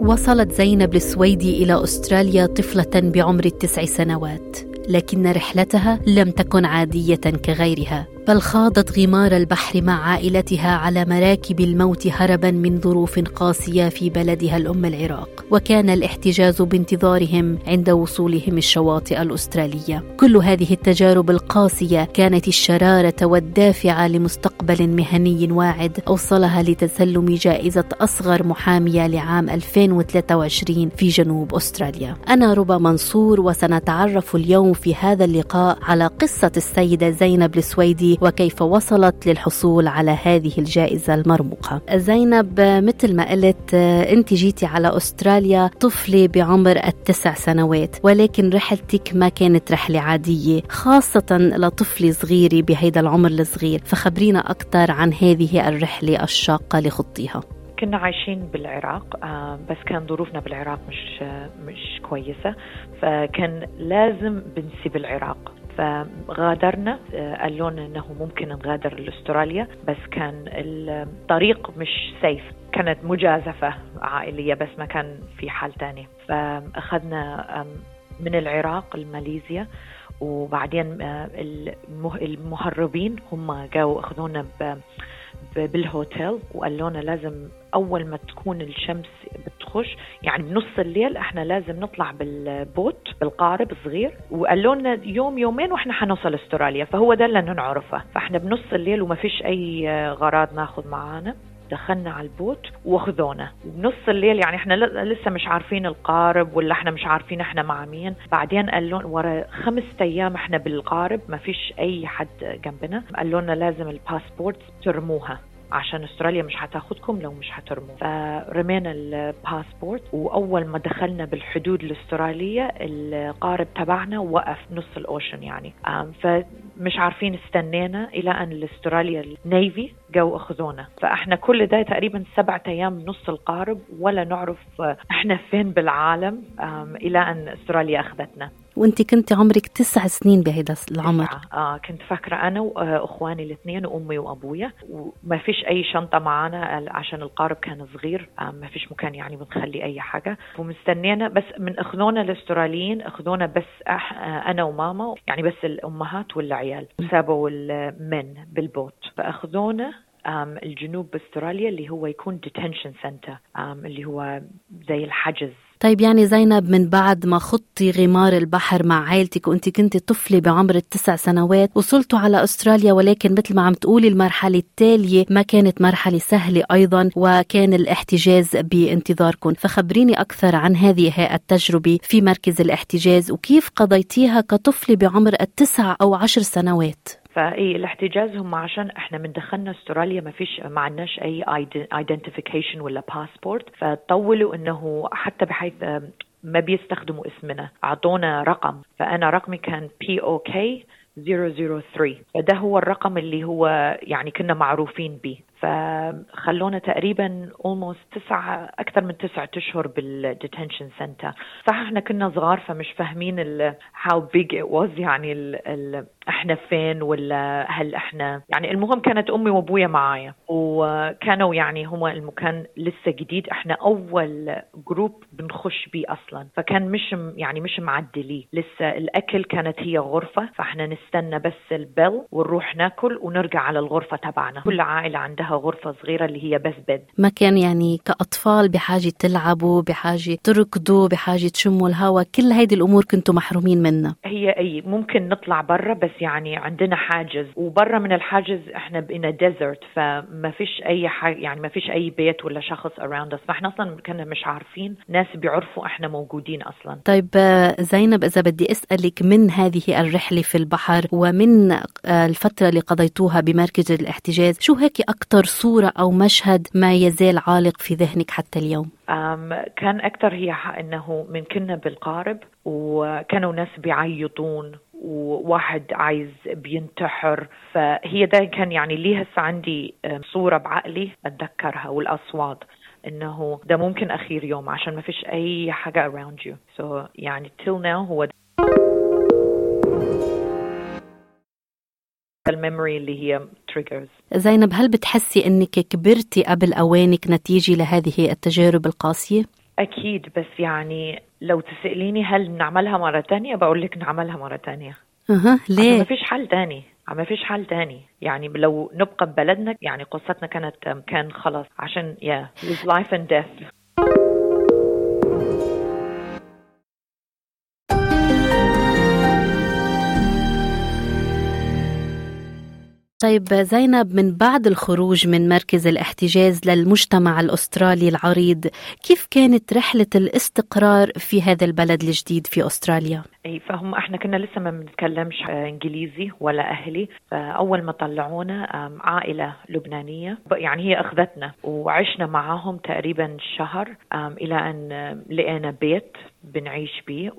وصلت زينب السويدي إلى أستراليا طفلة بعمر التسع سنوات لكن رحلتها لم تكن عادية كغيرها. بل خاضت غمار البحر مع عائلتها على مراكب الموت هربا من ظروف قاسية في بلدها الأم العراق. وكان الاحتجاز بانتظارهم عند وصولهم الشواطئ الأسترالية. كل هذه التجارب القاسية كانت الشرارة والدافعه لمستقبل مهني واعد أوصلها لتسلم جائزة أصغر محامية لعام 2023 في جنوب أستراليا. أنا ربا منصور وسنتعرف اليوم في هذا اللقاء على قصة السيدة زينب السويدي وكيف وصلت للحصول على هذه الجائزة المرموقة. زينب مثل ما قلت أنت جيتي على أستراليا طفلة بعمر التسع سنوات ولكن رحلتك ما كانت رحلة عادية خاصة لطفلة صغيرة بهيدا العمر الصغير. فخبرينا أكثر عن هذه الرحلة الشاقة لخطيها كنا عايشين بالعراق بس كان ظروفنا بالعراق مش مش كويسة فكان لازم بنسيب العراق. فغادرنا قالوا لنا إنه ممكن نغادر لاستراليا بس كان الطريق مش سيف كانت مجازفة عائلية بس ما كان في حال تاني. فأخذنا من العراق لماليزيا وبعدين المهربين هم جاوا أخذونا بالهوتيل وقالوا لنا لازم أول ما تكون الشمس بتخش يعني بنص الليل إحنا لازم نطلع بال boat بالقارب الصغير وقالوا لنا يوم يومين وإحنا حنوصل استراليا فهو ده اللي نعرفه فاحنا بنص الليل وما فيش أي غراض ناخذ معانا. دخلنا على ال boat واخذونا. بنص الليل يعني إحنا لسه مش عارفين القارب ولا إحنا مش عارفين إحنا مع مين. بعدين قالوا ورا خمس أيام إحنا بالقارب ما فيش أي حد جنبنا. قالوا لنا لازم الباسبورت ترموها. عشان استراليا مش هتاخدكم لو مش هترموا فرمينا الباسبورت وأول ما دخلنا بالحدود الاسترالية القارب تبعنا وقف نص ال ocean يعني. فمش عارفين استنينا إلى أن ال Australian Navy جو أخذونا. فإحنا كل ده تقريبا سبعة أيام نص القارب ولا نعرف إحنا فين بالعالم إلى أن استراليا أخذتنا. وانت كنت عمرك تسع سنين بهذا العمر. آه كنت فاكرة أنا واخواني الاثنين وأمي وأبويا. وما فيش أي شنطة معنا عشان القارب كان صغير. آه ما فيش مكان يعني بنخلي أي حاجة. ومستنينا بس من أخذونا الأستراليين أخذونا بس أح أنا وماما يعني بس الأمهات والعيال. وسابوا المن بالبوت. فأخذونا الجنوب بأستراليا اللي هو يكون detention centre اللي هو زي الحجز. طيب يعني زينب من بعد ما خضتي غمار البحر مع عائلتك وانت كنت طفلة بعمر التسع سنوات وصلتوا على أستراليا ولكن مثل ما عم تقولي المرحلة التالية ما كانت مرحلة سهلة أيضا وكان الاحتجاز بانتظاركم. فخبريني أكثر عن هذه التجربة في مركز الاحتجاز وكيف قضيتيها كطفلة بعمر التسع أو عشر سنوات؟ ففي الاحتجاز هم عشان إحنا من دخلنا استراليا ما فيش ما عندناش اي identification ولا باسبورت فطولوا إنه حتى بحيث ما بيستخدموا اسمنا. أعطونا رقم. فأنا رقمي كان بي أو K 003 فده هو الرقم اللي هو يعني كنا معروفين به فخلونا تقريبا almost تسعة أكثر من تسعة أشهر بالديتنشن سنتر صح إحنا كنا صغار فمش فاهمين ال how big it was. يعني ال ال إحنا فين ولا هل إحنا؟ يعني المهم كانت أمي وأبويا معايا وكانوا يعني هو المكان لسه جديد. إحنا أول جروب بنخش بيه أصلا. فكان مش يعني مش معدلي. لسه الأكل كانت هي غرفة فإحنا نستنى بس البل ونروح ناكل ونرجع على الغرفة تبعنا. كل عائلة عندها غرفة صغيرة اللي هي بس بد ما كان يعني كأطفال بحاجة تلعبوا بحاجة تركضوا بحاجة تشموا الهواء كل هيدي الأمور كنتوا محرومين منها. هي أي ممكن نطلع برا بس يعني عندنا حاجز. وبرا من الحاجز إحنا بقينا desert فما فيش أي حاجة يعني ما فيش أي بيت ولا شخص around us فإحنا أصلا كنا مش عارفين ناس بيعرفوا إحنا موجودين أصلا. طيب زينب إذا بدي أسألك من هذه الرحلة في البحر ومن الفترة اللي قضيتوها بمركز الاحتجاز شو هيك أكثر صورة أو مشهد ما يزال عالق في ذهنك حتى اليوم؟ كان أكثر هي إنه من كنا بالقارب وكانوا ناس بيعيطون وواحد عايز بينتحر. فهي ده كان يعني لي هسه عندي صورة بعقلي أتذكرها والأصوات إنه ده ممكن أخير يوم عشان ما فيش أي حاجة around you. So يعني till now هو ال memory اللي هي triggers زينب هل بتحسي إنك كبرتي قبل أوانك نتيجة لهذه التجارب القاسية؟ أكيد بس يعني لو تسأليني هل نعملها مرة ثانية بقول لك نعملها مرة ثانية أها ليه؟ ما فيش حل ثاني ما فيش حل تاني. يعني لو نبقى ببلدنا يعني قصتنا كانت كان خلاص عشان يا yeah, life and death. طيب زينب من بعد الخروج من مركز الاحتجاز للمجتمع الأسترالي العريض كيف كانت رحلة الاستقرار في هذا البلد الجديد في أستراليا؟ إي فهم إحنا كنا لسه ما بنتكلمش إنجليزي ولا أهلي فأول ما طلعونا عائلة لبنانية يعني هي أخذتنا وعشنا معاهم تقريبا شهر إلى أن لقينا بيت بنعيش بيه.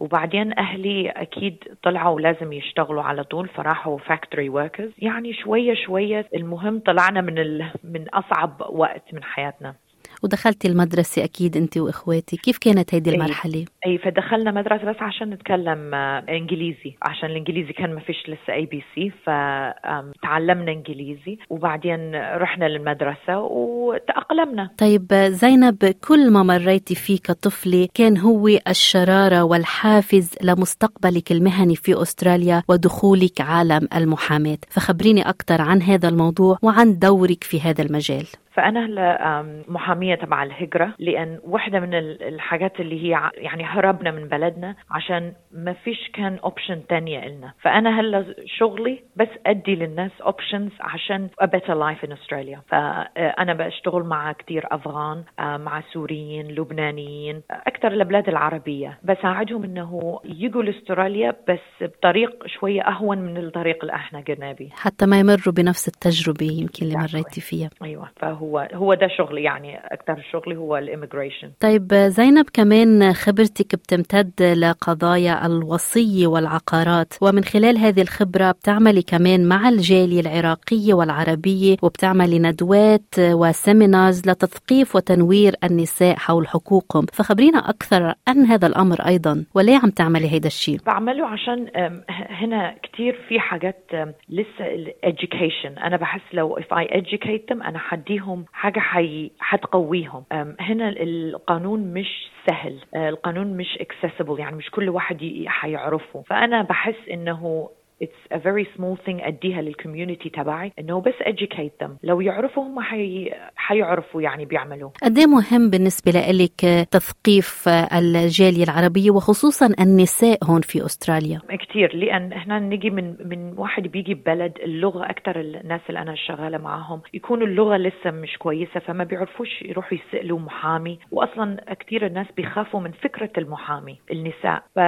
وبعدين أهلي أكيد طلعوا لازم يشتغلوا على طول فراحوا factory workers يعني شوية شوية المهم طلعنا من ال... من أصعب وقت من حياتنا. ودخلتي المدرسة أكيد أنت وإخواتي. كيف كانت هيدي المرحلة؟ أي فدخلنا مدرسة بس عشان نتكلم إنجليزي. عشان الإنجليزي كان ما فيش لسه أي بي سي فتعلمنا إنجليزي وبعدين رحنا للمدرسة وتأقلمنا. طيب زينب كل ما مريتي فيه كطفلة كان هو الشرارة والحافز لمستقبلك المهني في أستراليا ودخولك عالم المحاماة. فخبريني أكثر عن هذا الموضوع وعن دورك في هذا المجال. فأنا هلا محامية تبع الهجرة لأن واحدة من الحاجات اللي هي يعني هربنا من بلدنا عشان ما فيش كان option تانية لنا فأنا هلا شغلي بس أدي للناس options عشان a better life in Australia. فانا بشتغل مع كثير أفغان مع سوريين لبنانيين أكثر البلاد العربية. بساعدهم إنه يجوا لأستراليا بس بطريق شوية أهون من الطريق اللي إحنا قلنا به حتى ما يمروا بنفس التجربة يمكن اللي مريتي فيها. أيوه فهو هو هو ده شغلي يعني أكثر شغلي هو ال immigration. طيب زينب كمان خبرتك بتمتد لقضايا الوصيه والعقارات ومن خلال هذه الخبرة بتعملي كمان مع الجالية العراقية والعربية وبتعملي ندوات و seminars لتثقيف وتنوير النساء حول حقوقهم. فخبرينا أكثر عن هذا الأمر أيضا وليه عم تعملي هيدا الشيء؟ بعمله عشان هنا كثير في حاجات لسه education. أنا بحس لو if I educate them أنا حديهم لهم حاجة حي... حتقويهم. هنا القانون مش سهل. القانون مش accessible يعني مش كل واحد حيعرفه. فأنا بحس إنه it's a very small thing أديها للكوميونتي تبعي إنه بس educate them. لو يعرفوا هم حي... حيعرفوا يعني بيعملوا. قد مهم بالنسبة لك تثقيف الجالية العربية وخصوصا النساء هون في أستراليا؟ كثير لأن إحنا نجي من من واحد بيجي ببلد اللغة أكثر الناس اللي أنا شغالة معاهم يكونوا اللغة لسه مش كويسة فما بيعرفوش يروحوا يسألوا محامي. واصلا كثير الناس بيخافوا من فكرة المحامي النساء. ف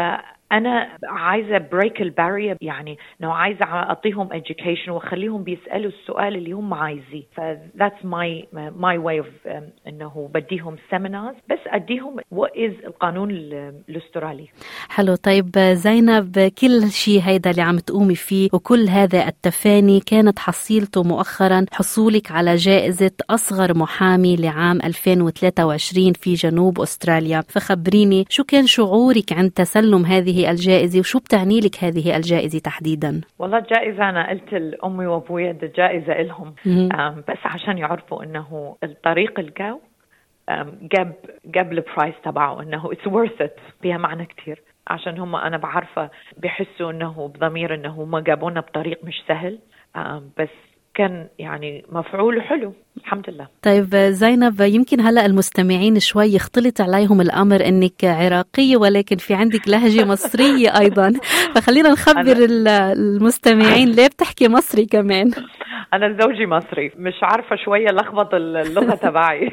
أنا عايزة بريك البارير يعني إنه عايزة أعطيهم education وأخليهم بيسألوا السؤال اللي هم عايزيه. that's my my way of um, إنه بديهم seminars. بس أديهم what is القانون الأسترالي. حلو. طيب زينب كل شيء هيدا اللي عم تقومي فيه وكل هذا التفاني كانت حصيلته مؤخرا حصولك على جائزة أصغر محامي لعام 2023 في جنوب أستراليا. فخبريني شو كان شعورك عند تسلم هذه هذه الجائزة وشو بتعني لك هذه الجائزة تحديدا؟ والله الجائزة أنا قلت لأمي وأبوي الجائزة إلهم. بس عشان يعرفوا إنه الطريق الجو جاب جاب ال price تبعه إنه it's worth it فيها معنى كثير عشان هم أنا بعرفة بحسوا إنه بضمير إنه هم جابونا بطريق مش سهل. بس كان يعني مفعول حلو الحمد لله. طيب زينب يمكن هلا المستمعين شوي يختلط عليهم الأمر إنك عراقية ولكن في عندك لهجة مصرية أيضا. فخلينا نخبر المستمعين ليه بتحكي مصري كمان؟ أنا زوجي مصري مش عارفة شوية لخبط اللغة تبعي.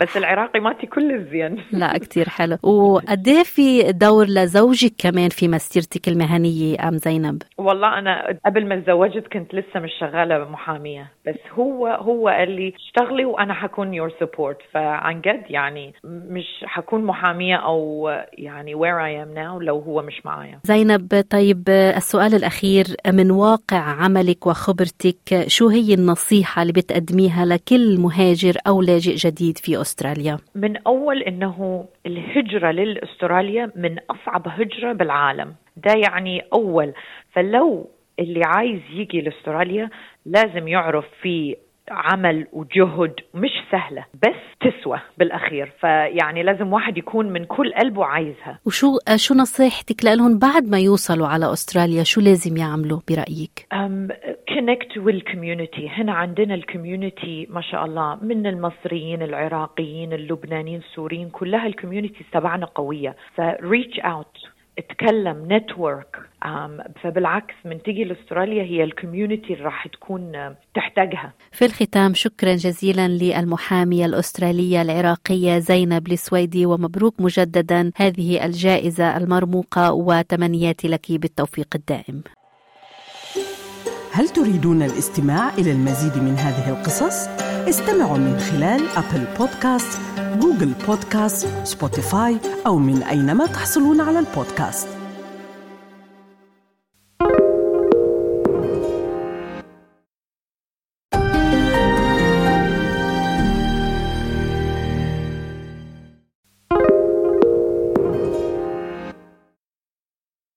بس العراقي ماتي كل الزين. لا كتير حلو. وقد إيه في دور لزوجك كمان في مسيرتك المهنية أم زينب؟ والله أنا قبل ما تزوجت كنت لسه مش شغالة محامية. بس هو هو قال لي اشتغلي وأنا حكون your support فعن جد يعني مش حكون محامية أو يعني where I am now لو هو مش معايا. زينب طيب السؤال الأخير من واقع عملك وخبرتك شو هي النصيحة اللي بتقدميها لكل مهاجر أو لاجئ جديد في أستراليا؟ من أول إنه الهجرة لاستراليا من أصعب هجرة بالعالم. ده يعني أول. فلو اللي عايز يجي لأستراليا لازم يعرف في عمل وجهد مش سهلة بس تسوى بالأخير. فيعني لازم واحد يكون من كل قلبه عايزها. وشو شو نصيحتك لهم بعد ما يوصلوا على أستراليا شو لازم يعملوا برأيك؟ connect وال community هنا عندنا ال community ما شاء الله من المصريين العراقيين اللبنانيين السوريين كلها ال community تبعنا قوية. ف reach out اتكلم network فبالعكس من تيجي لأستراليا هي ال community اللي راح تكون تحتاجها. في الختام شكرا جزيلا للمحامية الأسترالية العراقية زينب السويدي ومبروك مجددا هذه الجائزة المرموقة وتمنياتي لك بالتوفيق الدائم. هل تريدون الاستماع إلى المزيد من هذه القصص؟ استمعوا من خلال Apple Podcast، Google Podcast، Spotify أو من أينما تحصلون على البودكاست.